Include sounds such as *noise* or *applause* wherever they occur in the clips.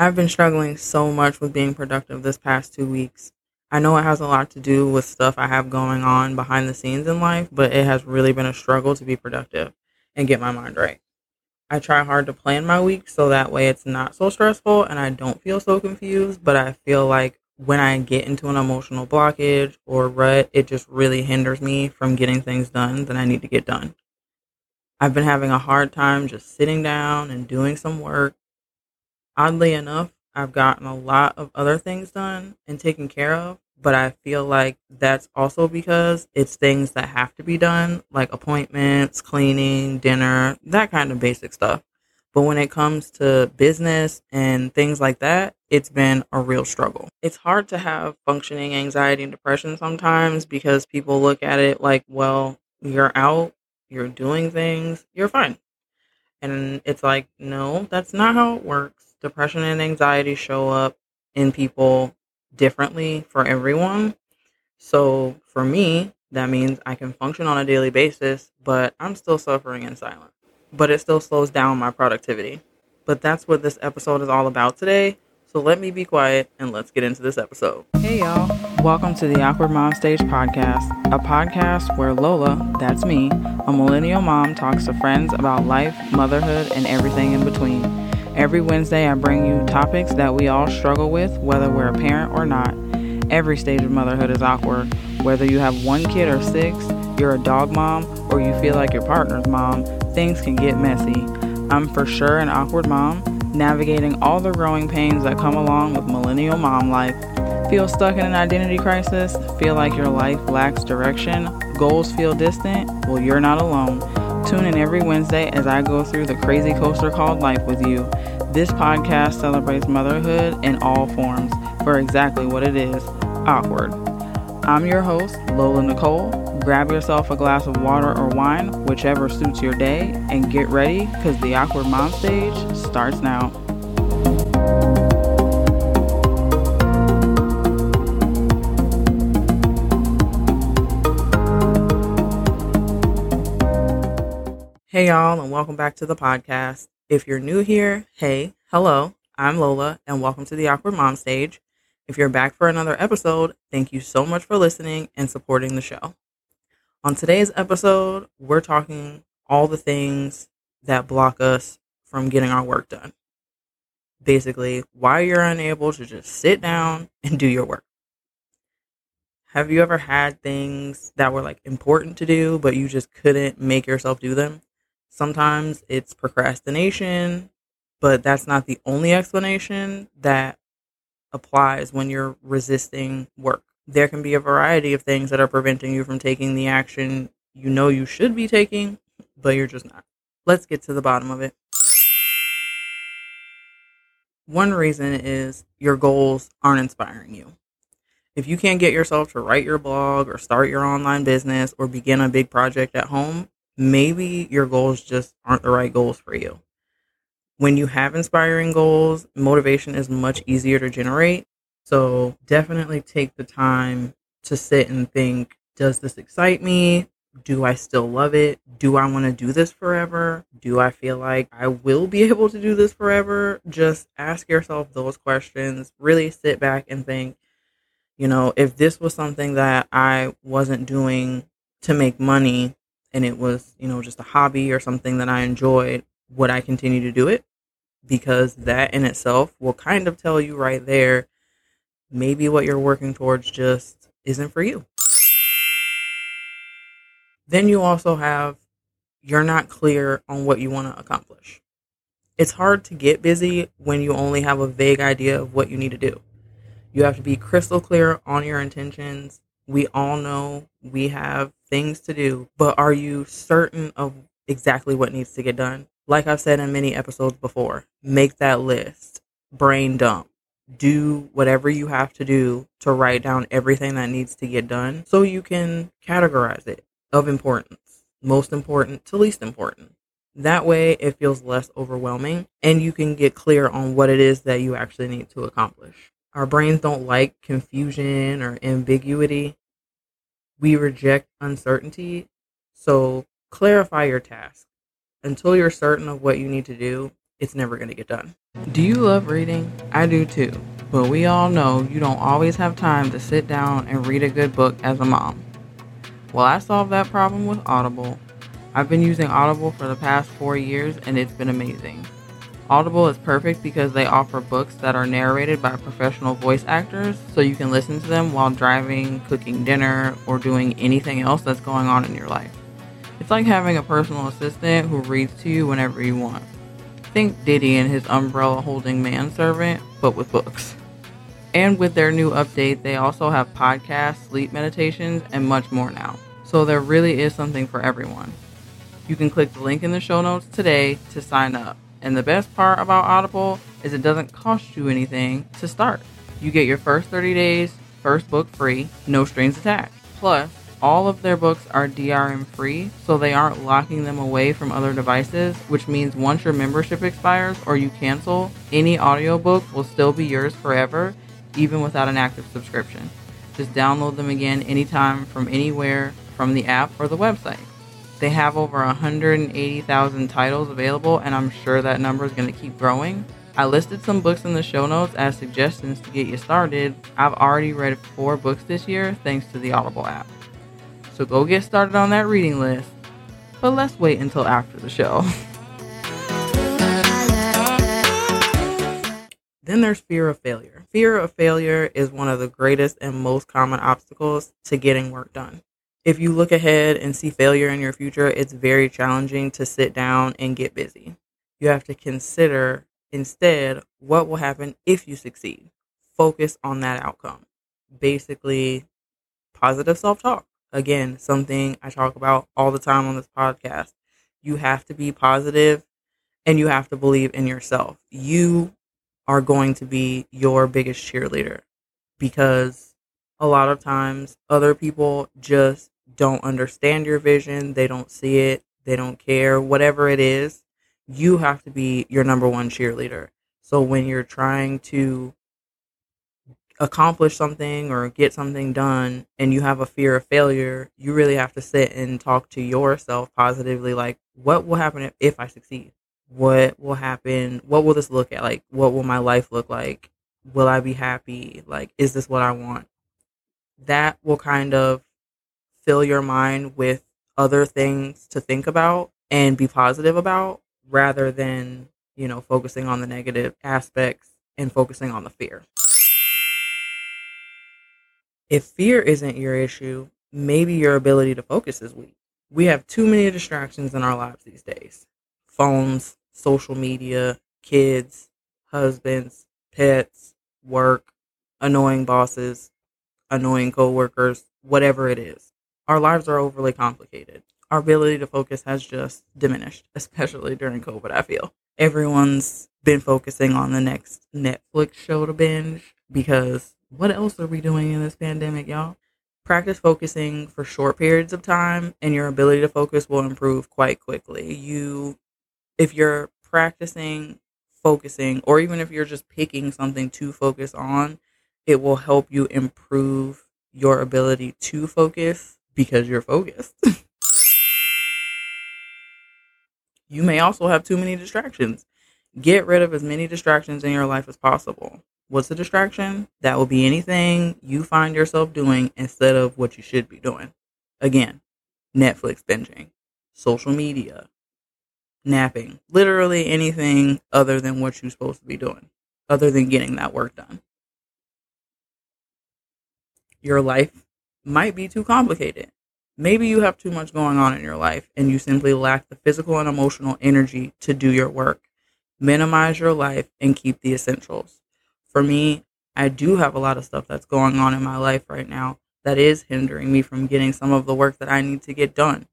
I've been struggling so much with being productive this past two weeks. I know it has a lot to do with stuff I have going on behind the scenes in life, but it has really been a struggle to be productive and get my mind right. I try hard to plan my week so that way it's not so stressful and I don't feel so confused, but I feel like when I get into an emotional blockage or rut, it just really hinders me from getting things done that I need to get done. I've been having a hard time just sitting down and doing some work. Oddly enough, I've gotten a lot of other things done and taken care of, but I feel like that's also because it's things that have to be done, like appointments, cleaning, dinner, that kind of basic stuff. But when it comes to business and things like that, it's been a real struggle. It's hard to have functioning anxiety and depression sometimes because people look at it like, well, you're out, you're doing things, you're fine. And it's like, no, that's not how it works depression and anxiety show up in people differently for everyone. So for me, that means I can function on a daily basis, but I'm still suffering in silence. But it still slows down my productivity. But that's what this episode is all about today. So let me be quiet and let's get into this episode. Hey y'all, welcome to the Awkward Mom Stage podcast, a podcast where Lola, that's me, a millennial mom, talks to friends about life, motherhood, and everything in between. Every Wednesday, I bring you topics that we all struggle with, whether we're a parent or not. Every stage of motherhood is awkward. Whether you have one kid or six, you're a dog mom, or you feel like your partner's mom, things can get messy. I'm for sure an awkward mom, navigating all the growing pains that come along with millennial mom life. Feel stuck in an identity crisis? Feel like your life lacks direction? Goals feel distant? Well, you're not alone. Tune in every Wednesday as I go through the crazy coaster called life with you. This podcast celebrates motherhood in all forms for exactly what it is awkward. I'm your host, Lola Nicole. Grab yourself a glass of water or wine, whichever suits your day, and get ready because the Awkward Mom stage starts now. Hey, y'all, and welcome back to the podcast. If you're new here, hey, hello, I'm Lola, and welcome to the Awkward Mom Stage. If you're back for another episode, thank you so much for listening and supporting the show. On today's episode, we're talking all the things that block us from getting our work done. Basically, why you're unable to just sit down and do your work. Have you ever had things that were like important to do, but you just couldn't make yourself do them? Sometimes it's procrastination, but that's not the only explanation that applies when you're resisting work. There can be a variety of things that are preventing you from taking the action you know you should be taking, but you're just not. Let's get to the bottom of it. One reason is your goals aren't inspiring you. If you can't get yourself to write your blog or start your online business or begin a big project at home, maybe your goals just aren't the right goals for you. When you have inspiring goals, motivation is much easier to generate. So definitely take the time to sit and think Does this excite me? Do I still love it? Do I want to do this forever? Do I feel like I will be *laughs* able to do this forever? Just ask yourself those questions. Really sit back and think, you know, if this was something that I wasn't doing to make money, and it was, you know, just a hobby or something that I enjoyed, would I continue to do it? Because that in itself will kind of tell you right there maybe what you're working towards just isn't for you. Then you also have you're not clear on what you want to accomplish. It's hard to get busy when you only have a vague idea of what you need to do. You have to be crystal clear on your intentions we all know we have things to do, but are you certain of exactly what needs to get done? Like I've said in many episodes before, make that list, brain dump, do whatever you have to do to write down everything that needs to get done so you can categorize it of importance, most important to least important. That way, it feels less overwhelming and you can get clear on what it is that you actually need to accomplish. Our brains don't like confusion or ambiguity. We reject uncertainty. So clarify your task. Until you're certain of what you need to do, it's never going to get done. Do you love reading? I do too. But we all know you don't always have time to sit down and read a good book as a mom. Well, I solved that problem with Audible. I've been using Audible for the past four years and it's been amazing. Audible is perfect because they offer books that are narrated by professional voice actors so you can listen to them while driving, cooking dinner, or doing anything else that's going on in your life. It's like having a personal assistant who reads to you whenever you want. Think Diddy and his umbrella holding manservant, but with books. And with their new update, they also have podcasts, sleep meditations, and much more now. So there really is something for everyone. You can click the link in the show notes today to sign up. And the best part about Audible is it doesn't cost you anything to start. You get your first 30 days, first book free, no strings attached. Plus, all of their books are DRM free, so they aren't locking them away from other devices, which means once your membership expires or you cancel, any audiobook will still be yours forever, even without an active subscription. Just download them again anytime from anywhere from the app or the website. They have over 180,000 titles available, and I'm sure that number is going to keep growing. I listed some books in the show notes as suggestions to get you started. I've already read four books this year thanks to the Audible app. So go get started on that reading list, but let's wait until after the show. *laughs* then there's fear of failure. Fear of failure is one of the greatest and most common obstacles to getting work done if you look ahead and see failure in your future, it's very challenging to sit down and get busy. You have to consider instead what will happen if you succeed. Focus on that outcome. Basically, positive self talk. Again, something I talk about all the time on this podcast. You have to be positive and you have to believe in yourself. You are going to be your biggest cheerleader because a lot of times other people just don't understand your vision, they don't see it, they don't care, whatever it is, you have to be your number one cheerleader. So when you're trying to accomplish something or get something done and you have a fear of failure, you really have to sit and talk to yourself positively like what will happen if I succeed? What will happen? What will this look at like? What will my life look like? Will I be happy? Like is this what I want? That will kind of fill your mind with other things to think about and be positive about rather than, you know, focusing on the negative aspects and focusing on the fear. If fear isn't your issue, maybe your ability to focus is weak. We have too many distractions in our lives these days phones, social media, kids, husbands, pets, work, annoying bosses, annoying coworkers, whatever it is our lives are overly complicated. Our ability to focus has just diminished, *laughs* especially during COVID, I feel. Everyone's been focusing on the next Netflix show to binge because what else are we doing in this pandemic, y'all? Practice focusing for short periods of time and your ability to focus will improve quite quickly. You if you're practicing focusing or even if you're just picking something to focus on, it will help you improve your ability to focus because you're focused. *laughs* you may also have too many distractions. Get rid of as many distractions in your life as possible. What's a distraction? That will be anything you find yourself doing instead of what you should be doing. Again, Netflix binging, social media, napping, literally anything other than what you're supposed to be doing, other than getting that work done. Your life might be too complicated. Maybe you have too much going on in your life and you simply lack the physical and emotional energy to do your work. Minimize your life and keep the essentials. For me, I do have a lot of stuff that's going on in my life right now that is hindering me from getting some of the work that I need to get done.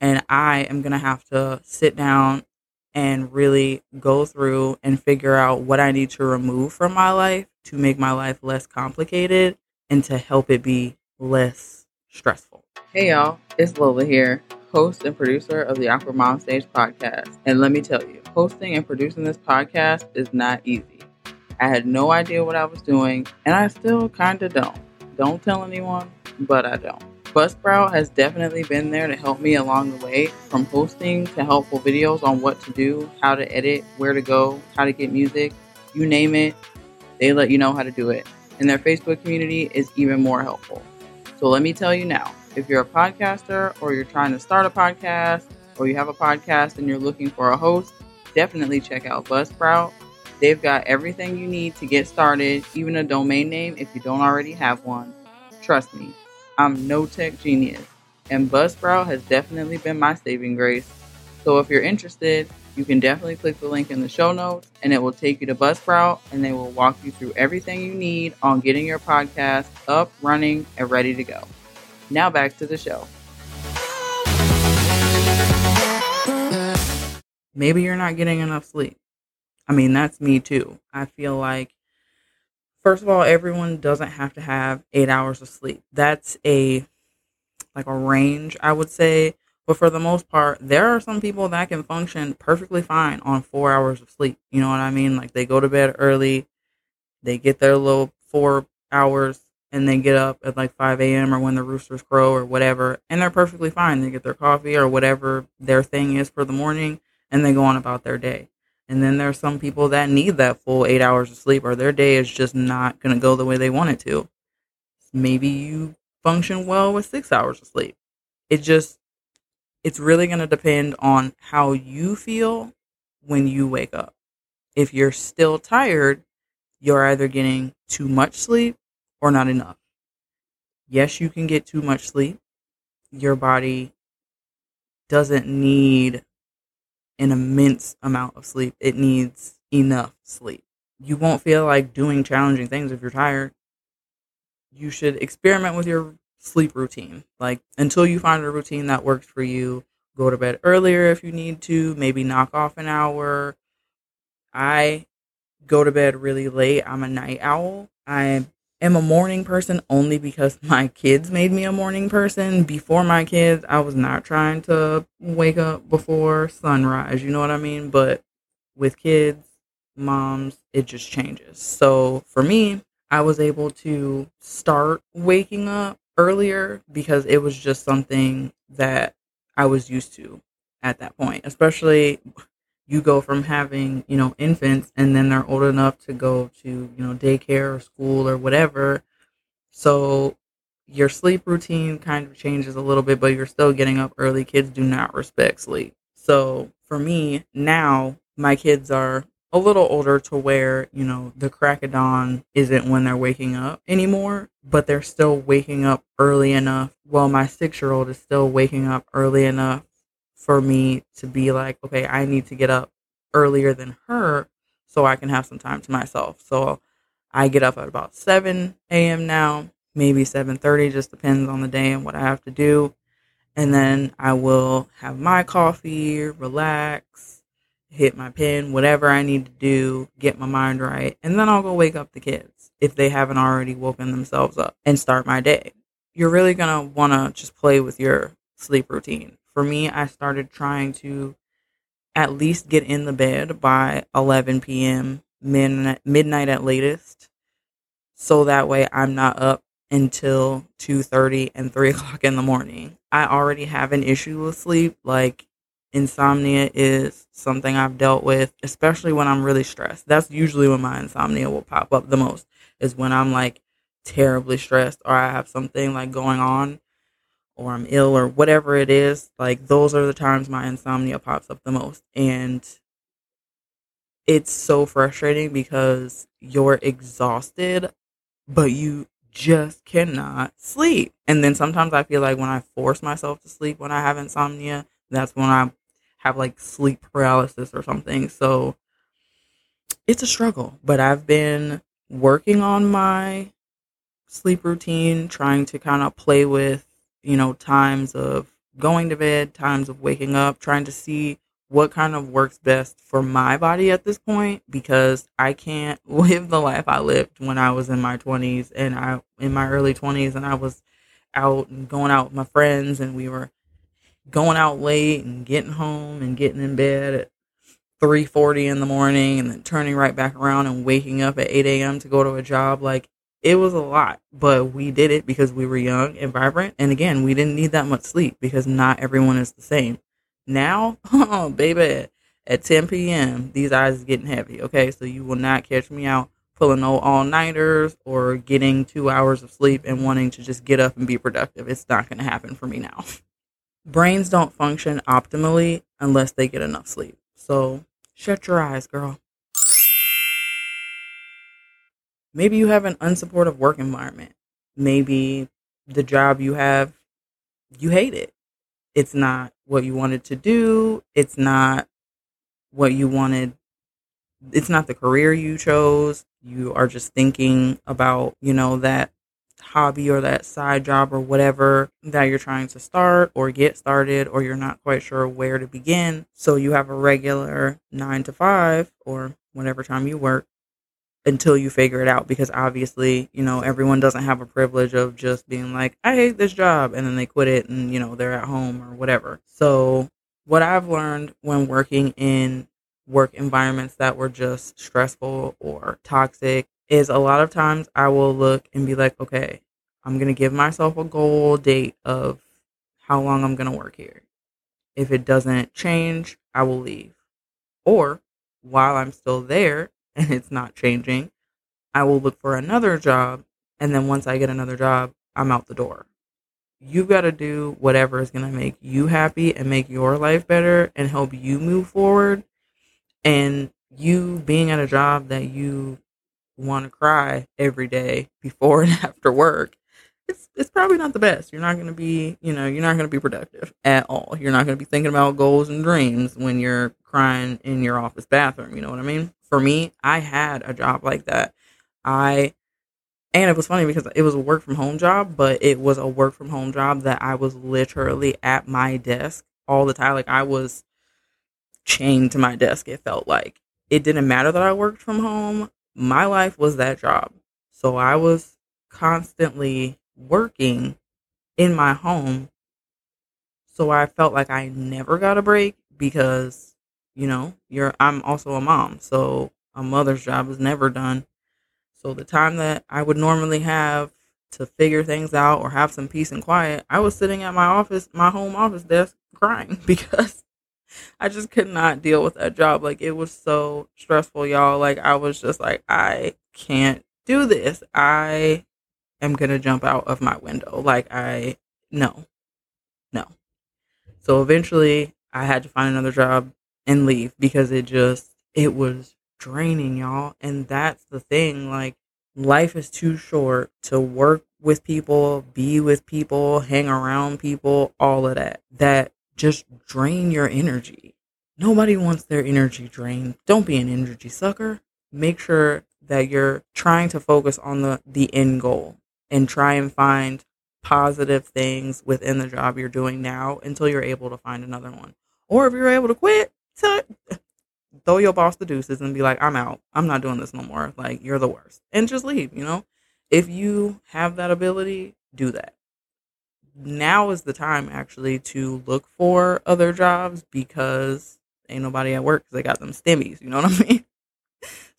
And I am going to have to sit down and really go through and figure out what I need to remove from my life to make my life less complicated and to help it be less stressful. Hey y'all, it's Lola here, host and producer of the Awkward Mom Stage podcast. And let me tell you, hosting and producing this podcast is not easy. I had no idea what I was doing, and I still kind of don't. Don't tell anyone, but I don't. Buzzsprout has definitely been there to help me along the way, from hosting to helpful videos on what to do, how to edit, where to go, how to get music, you name it, they let you know how to do it. And their Facebook community is even more helpful. So let me tell you now if you're a podcaster or you're trying to start a podcast or you have a podcast and you're looking for a host, definitely check out Buzzsprout. They've got everything you need to get started, even a domain name if you don't already have one. Trust me, I'm no tech genius, and Buzzsprout has definitely been my saving grace. So if you're interested, you can definitely click the link in the show notes and it will take you to Buzzsprout and they will walk you through everything you need on getting your podcast up, running, and ready to go. Now back to the show. Maybe you're not getting enough sleep. I mean, that's me too. I feel like first of all, everyone doesn't have to have eight hours of sleep. That's a like a range, I would say. But for the most part, there are some people that can function perfectly fine on four hours of sleep. You know what I mean? Like they go to bed early, they get their little four hours, and they get up at like 5 a.m. or when the roosters crow or whatever, and they're perfectly fine. They get their coffee or whatever their thing is for the morning, and they go on about their day. And then there are some people that need that full eight hours of sleep, or their day is just not going to go the way they want it to. Maybe you function well with six hours of sleep. It just, it's really going to depend on how you feel when you wake up. If you're still tired, you're either getting too much sleep or not enough. Yes, you can get too much sleep. Your body doesn't need an immense amount of sleep. It needs enough sleep. You won't feel like doing challenging things if you're tired. You should experiment with your sleep routine. Like until you find a routine that works for you, go to bed earlier if you need to, maybe knock off an hour. I go to bed really late. I'm a night owl. I am a morning person only because *laughs* my kids made me a morning person. Before my kids, I was not trying to wake up before sunrise, you know what I mean? But with kids, moms, it just changes. So for me, I was able to start waking up earlier because it was just something that I was used to at that point, especially you go from having, you know, infants and then they're old enough to go to, you know, daycare or school or whatever. So your sleep routine kind of changes a little bit, but you're still getting up early. Kids do not respect sleep. So for me, now my kids are a little older to where, you know, the crack of dawn isn't when they're waking up anymore, but they're still waking up early enough. Well, my six year old is still waking up early enough for me to be like, okay, I need to get up earlier than her so I can have some time to myself. So I get up at about 7 a.m. now, maybe 7:30 just depends on the day and what I have to do. And then I will have my coffee, relax, hit my pen, whatever I need to do, get my mind right, and then I'll go wake up the kids if they haven't already woken themselves up and start my day. You're really going to want to just play with your sleep routine for me, I started trying to at least get in the bed by 11 p.m. midnight, midnight at latest, so that way I'm not up until 2:30 and 3 *laughs* o'clock in the morning. I already have an issue with sleep, like insomnia is something I've dealt with, especially when I'm really stressed. That's usually when my insomnia will pop up the most, is when I'm like terribly stressed or I have something like going on or I'm ill or whatever it is, like those are the times my insomnia pops up the most. And it's so frustrating because you're exhausted, but you just cannot sleep. And then sometimes I feel like when I force myself to sleep when I have insomnia, that's when I have like sleep paralysis or something. So it's a struggle, but I've been working on my sleep routine, trying to kind of play with you know, times of going to bed, times of waking up, trying to see what kind of works best for my body at this point because I can't *laughs* live the life I lived when I was in my 20s and I in my early 20s and I was out and going out with my friends and we were going out late and getting home and getting in bed at 3:40 in the morning and then turning right back around and waking up at 8 a.m. to go to a job like it was a lot, but we did it because we were young and vibrant. And again, we didn't need that much sleep because not everyone is the same. Now, oh, *laughs* baby, at 10 p.m., these eyes is getting heavy. Okay, so you will not catch me out pulling no all nighters or getting two hours of sleep and wanting to just get up and be productive. It's not going to happen for me now. *laughs* Brains don't function optimally unless they get enough sleep. So shut your eyes, girl. Maybe you have an unsupportive work environment. Maybe the job you have, you hate it. It's not what you wanted to do. It's not what you wanted. It's not the career you chose. You are just thinking about, you know, that hobby or that side job or whatever that you're trying to start or get started or you're not quite sure where to begin. So you have a regular nine to five or whatever time you work until you figure it out because obviously you know everyone doesn't have a privilege of just being like i hate this job and then they quit it and you know they're at home or whatever so what i've learned when working in work environments that were just stressful or toxic is a lot of times i will look and be like okay i'm going to give myself a goal date of how long i'm going to work here if it doesn't change i will leave or while i'm still there *laughs* and it's not changing, I will look for another job. And then once I get another job, I'm out the door. You've got to do whatever is going to make you happy and make your life better and help you move forward. And you being at a job that you want to cry every day before *laughs* and after work it's it's probably not the best. You're not going to be, you know, you're not going to be productive at all. You're not going to be thinking about goals and dreams when you're crying in your office bathroom, you know what I mean? For me, I had a job like that. I and it was funny because it was a work from home job, but it was a work from home job that I was literally at my desk all the time. Like I was chained to my desk, it felt like. It didn't matter that I worked from home. My life was that job. So I was constantly working in my home. So I felt like I never got a break because, you know, you're I'm also a mom. So a mother's job is never done. So the time that I would normally have to figure things out or have some peace and quiet, I was sitting at my office, my home office desk crying *laughs* because I just could not deal with that job. Like it was so stressful, y'all. Like I was just like, I can't do this. I am to jump out of my window. Like, I, no, no. So eventually I had to find another job and leave because it just, it was draining, y'all. And that's the thing. Like, life is too short to work with people, be with people, hang around people, all of that. That just drain your energy. Nobody wants their energy drained. Don't be an energy sucker. Make sure that you're trying to focus on the the end goal and try and find positive things within the job you're doing now until you're able to find another one. Or if you're able to quit, *laughs* throw your boss the deuces and be like, I'm out. I'm not doing this no more. Like, you're the worst. And just leave, you know? If you have that ability, do that. Now is the time actually to look for other jobs because ain't nobody at work because they got them stimmies, you know what I *laughs* mean?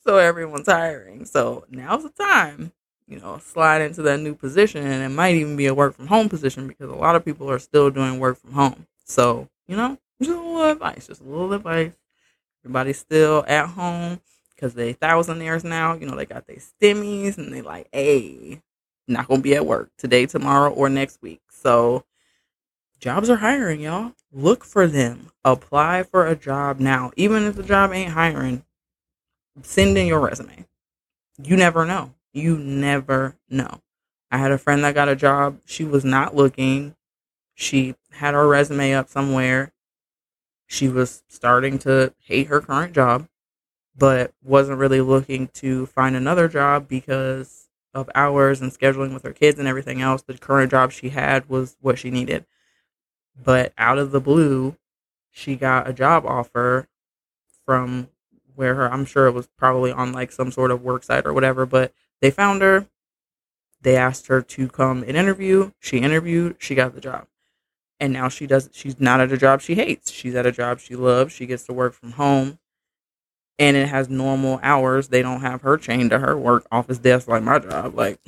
so everyone's hiring. So now's the time you know, slide into that new position. And it might even be a work from home position because a lot of people are still doing work from home. So, you know, just a little advice, just a little advice. Everybody's still at home because they thousandaires now. You know, they got their stimmies and they like, hey, not gonna be at work today, tomorrow, or next week. So jobs are hiring, y'all. Look for them. Apply for a job now. Even if the job ain't hiring, send in your resume. You never know. You never know. I had a friend that got a job. She was not looking. She had her resume up somewhere. She was starting to hate her current job, but wasn't really looking to find another job because of hours and scheduling with her kids and everything else. The current job she had was what she needed. But out of the blue, she got a job offer from where her, I'm sure it was probably on like some sort of work site or whatever, but they found her. They asked her to come and interview. She interviewed. She got the job. And now she does she's not at a job she hates. She's at a job she loves. She gets to work from home. And it has normal hours. They don't have her chained to her work office desk like my job. Like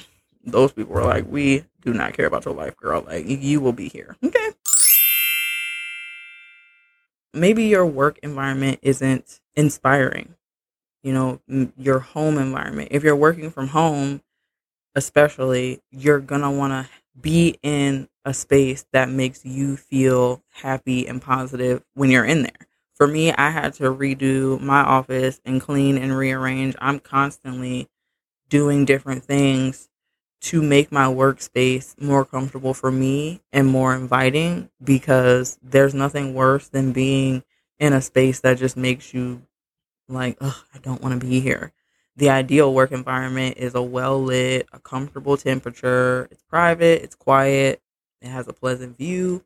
those people are like, we do not care about your life, girl. Like you will be here. Okay. Maybe your work environment isn't inspiring. You know, your home environment. If you're working from home, especially, you're going to want to be in a space that makes you feel happy and positive when you're in there. For me, I had to redo my office and clean and rearrange. I'm constantly doing different things to make my workspace more comfortable for me and more inviting because there's nothing worse than being in a space that just makes you like, ugh, I don't want to be here. The ideal work environment is a well lit, a comfortable temperature. It's private, it's quiet, it has a pleasant view.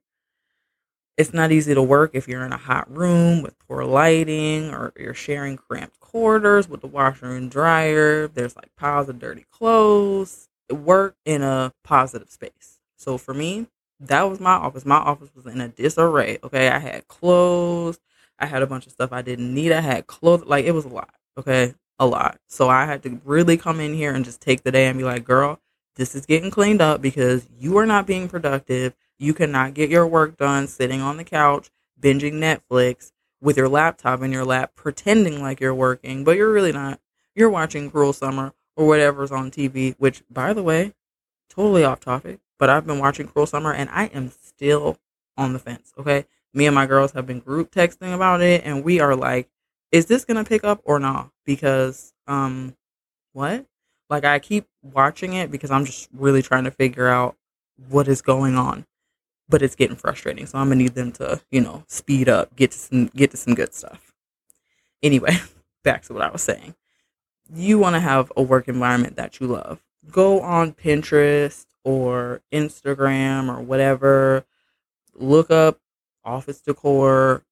It's not easy to work if you're in a hot room with poor lighting or you're sharing cramped quarters with the washer and dryer. There's like piles of dirty clothes work in a positive space. So for me, that was my office. My office was in a disarray. Okay. I had clothes. I had a bunch of stuff I didn't need. I had clothes. Like it was a lot. Okay. A lot. So I had to really come in here and just take the day and be like, girl, this is getting cleaned up because you are not being productive. You cannot get your work done sitting on the couch, binging Netflix with your laptop in your lap, pretending like you're working, but you're really not. You're watching Cruel Summer or whatever's on TV, which, by the way, totally off topic, but I've been watching Cruel Summer and I am still on the fence. Okay. Me and my girls have been group texting about it and we are like, is this going to pick up or not? Because, um, what? Like, I keep watching it because I'm just really trying to figure out what is going on. But it's getting frustrating. So I'm to need them to, you know, speed up, get to some, get to some good stuff. Anyway, *laughs* back to what I was saying you want to have a work environment that you love. Go on Pinterest or Instagram or whatever. Look up office decor,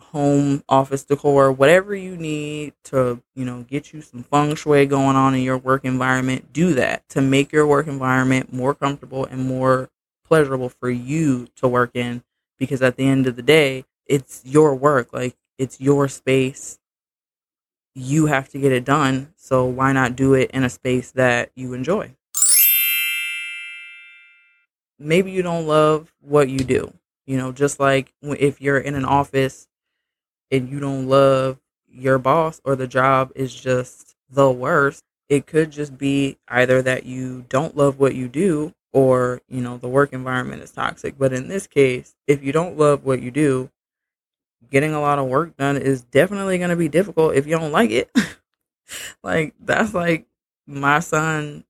home office decor, whatever you need to, you know, get you some feng shui going on in your work environment. Do that to make your work environment more comfortable and more pleasurable for you to work in because at the end of the day, it's your work. Like it's your space you have to get it done. So why not do it in a space that you enjoy? Maybe you don't love what you do. You know, just like if you're in an office and you don't love your boss or the job is just the worst, it could just be either that you don't love what you do or, you know, the work environment is toxic. But in this case, if you don't love what you do, getting a lot of work done is definitely going to be difficult if you don't like it. *laughs* like that's like my son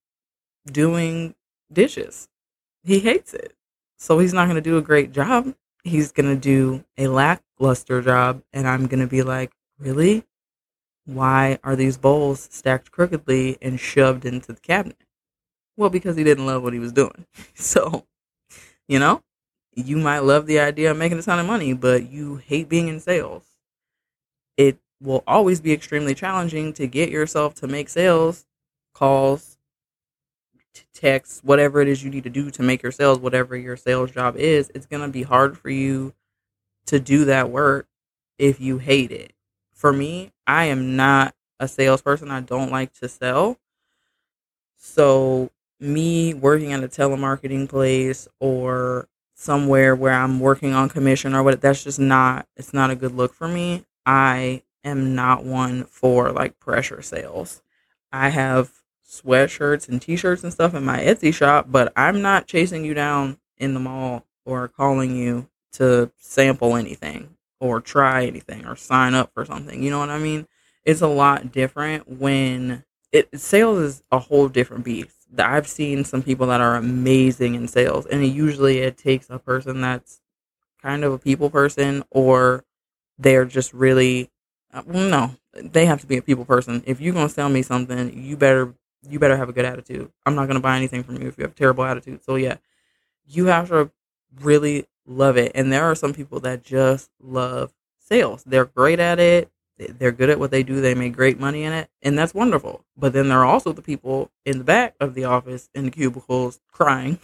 doing dishes. He hates it. So he's not going to do a great job. He's going to do a lackluster job and I'm going to be like, "Really? Why are these bowls stacked crookedly and shoved into the cabinet?" Well, because he didn't love what he was doing. *laughs* So, you know, you might love the idea of making a ton of money, but you hate being in sales. It will always be extremely challenging to get yourself to make sales calls, texts, whatever it is you need to do to make your sales, whatever your sales job is. It's going to be hard for you to do that work if you hate it. For me, I am not a salesperson. I don't like to sell. So, me working at a telemarketing place or somewhere where I'm working on commission or what that's just not it's not a good look for me. I am not one for like pressure sales. I have sweatshirts and t-shirts and stuff in my Etsy shop, but I'm not chasing you down in the mall or calling you to sample anything or try anything or sign up for something. You know what I mean? It's a lot different when it sales is a whole different beast I've seen some people that are amazing in sales, and it usually it takes a person that's kind of a people person, or they're just really uh, no, they have to be a people person. If you're gonna sell me something, you better you better have a good attitude. I'm not gonna buy anything from you if you have terrible attitude. So yeah, you have to really love it. And there are some people that just love sales. They're great at it they're good at what they do. They make great money in it, and that's wonderful. But then there are also the people in the back of the office in the cubicles crying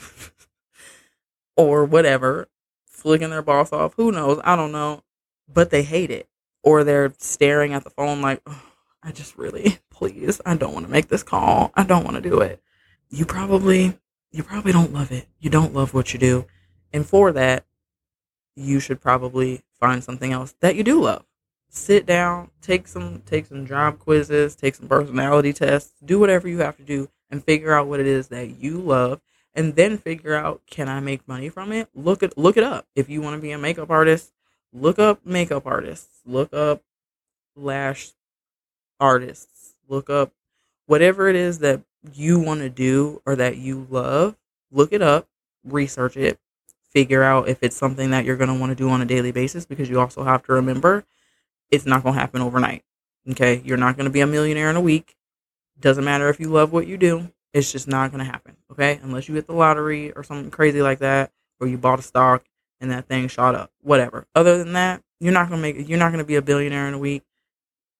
*laughs* or whatever, flicking their boss off. Who knows? I don't know. But they hate it. or they're staring at the phone like, oh, I just really, *laughs* please, I don't want to make this call. I don't want to do it. You probably, you probably don't love it. You don't love what you do. And for that, you should probably find something else that you do love. Sit down, take some take some job quizzes, take some personality tests, do whatever you have to do and figure out what it is that you love and then figure out can I make money from it? Look it look it up. If you want to be a makeup artist, look up makeup artists. Look up lash artists. Look up whatever it is that you want to do or that you love. Look it up, research it, figure out if it's something that you're going to want to do on a daily basis because you also have to remember it's not going to happen overnight. Okay? You're not going to be a millionaire in a week. Doesn't matter if you love what you do. It's just not going to happen. Okay? Unless you hit the lottery or something crazy like that or you bought a stock and that thing shot up. Whatever. Other than that, you're not going to make you're not going to be a billionaire in a week.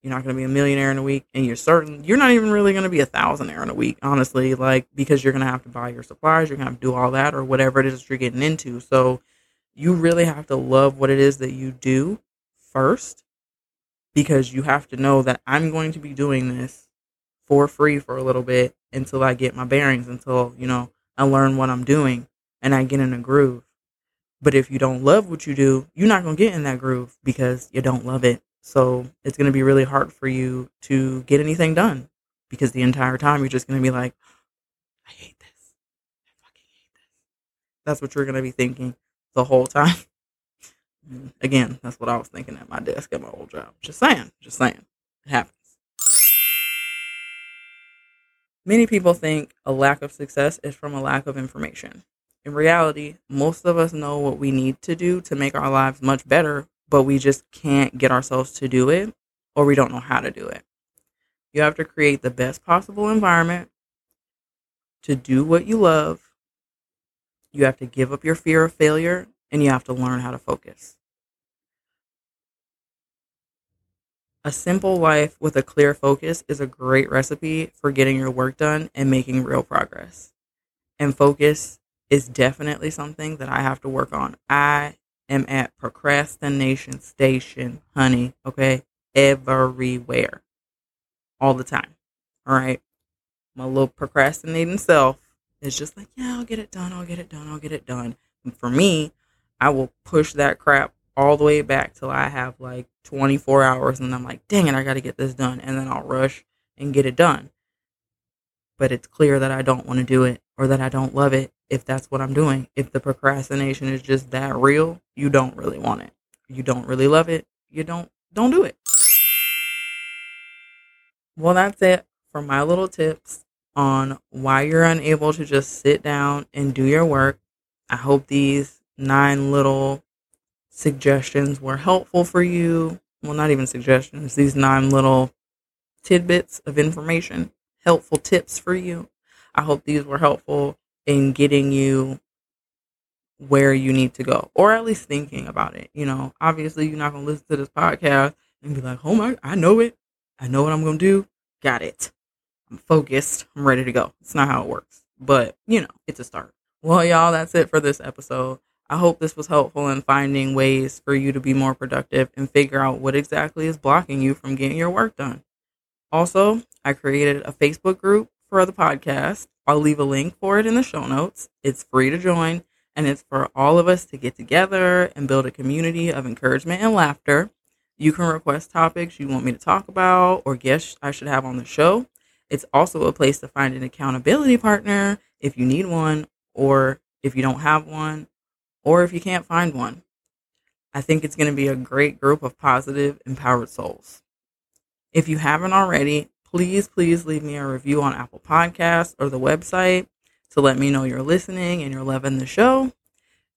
You're not going to be a millionaire in a week, and you're certain you're not even really going to be a thousandaire in a week, honestly. Like because you're going to have to buy your supplies, you're going to have to do all that, or whatever it is you're getting into. So you really have to love what it is that you do first, because you have to know that I'm going to be doing this for free for a little bit until I get my bearings, until you know I learn what I'm doing and I get in a groove. But if you don't love what you do, you're not going to get in that groove because you don't love it. So it's going to be really hard for you to get anything done because the entire time you're just going to be like, I hate this. I fucking hate this. That's what you're going to be thinking the whole *laughs* time. Again, that's what I was thinking at my desk at my old job. Just saying, just saying. It happens. Many people think a lack of success is from a lack of information. In reality, most of us know what we need to do to make our lives much better, but we just can't get ourselves to do it or we don't know how to do it. You have to create the best possible environment to do what you love. You have to give up your fear of failure and you have to learn how to focus. A simple life with a clear focus is a great recipe for getting your work done and making real progress. And focus is definitely something that I have to work on. I am at procrastination station, honey. Okay. Everywhere. All the time. All right. My little procrastinating self is just like, yeah, I'll get it done. I'll get it done. I'll get it done. And for me, I will push that crap all the way back till I have like 24 hours and I'm like, dang it, I got to get this done. And then I'll rush and get it done. But it's clear that I don't want to do it or that I don't love it if that's what I'm doing. If the procrastination is just that real, you don't really want it. You don't really love it. You don't don't do it. Well, that's it for my little tips on why you're unable to just sit down and do your work. I hope these nine little suggestions were helpful for you. Well, not even suggestions, these nine little tidbits of information, helpful tips for you. I hope these were helpful in getting you where you need to go or at least thinking about it. You know, obviously you're not going to listen to this podcast and be like, "Oh my, I know it. I know what I'm going to do. Got it. I'm focused. I'm ready to go." It's not how it works. But, you know, it's a start. Well, y'all, that's it for this episode. I hope this was helpful in finding ways for you to be more productive and figure out what exactly is blocking you from getting your work done. Also, I created a Facebook group for the podcast. I'll leave a link for it in the show notes. It's free to join, and it's for all of us to get together and build a community of encouragement and laughter. You can request topics you want me to talk about or guests I should have on the show. It's also a place to find an accountability partner if you need one, or if you don't have one, or if you can't find one. I think it's going to be a great group of positive, empowered souls. If you haven't already, please, please leave me a review on Apple Podcasts or the website to let me know you're listening and you're loving the show.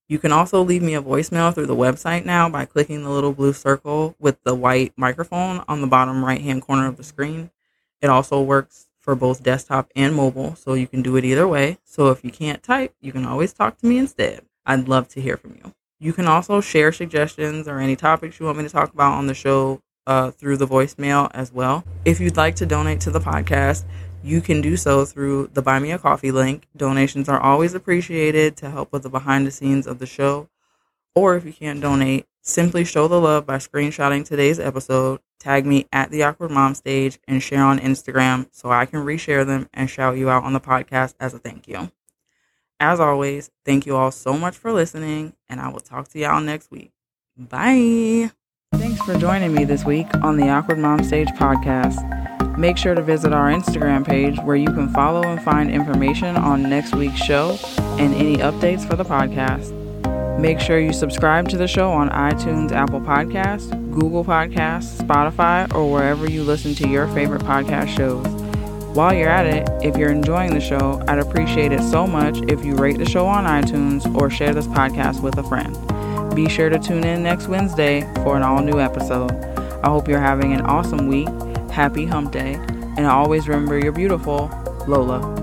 You can also leave me a voicemail through the website now by clicking the little blue circle with the white microphone on the bottom right hand corner of the screen. It also works for both desktop and mobile, so you can do it either way. So if you can't type, you can always talk to me instead. I'd love to hear from you. You can also share suggestions or any topics you want me to talk about on the show uh, through the voicemail as well. If you'd like to donate to the podcast, you can do so through the Buy Me a Coffee link. Donations are always appreciated to help with the behind the scenes of the show. Or if you can't donate, simply show the love by screenshotting today's episode, tag me at the Awkward Mom Stage, and share on Instagram so I can reshare them and shout you out on the podcast as a thank you. As always, thank you all so much for listening, and I will talk to y'all next week. Bye. Thanks for joining me this week on the Awkward Mom Stage podcast. Make sure to visit our Instagram page where you can follow and find information on next week's show and any updates for the podcast. Make sure you subscribe to the show on iTunes, Apple Podcasts, Google Podcasts, Spotify, or wherever you listen to your favorite podcast shows. While you're at it, if you're enjoying the show, I'd appreciate it so much if you rate the show on iTunes or share this podcast with a friend. Be sure to tune in next Wednesday for an all new episode. I hope you're having an awesome week Happy Hump Day. And always remember you're beautiful, Lola.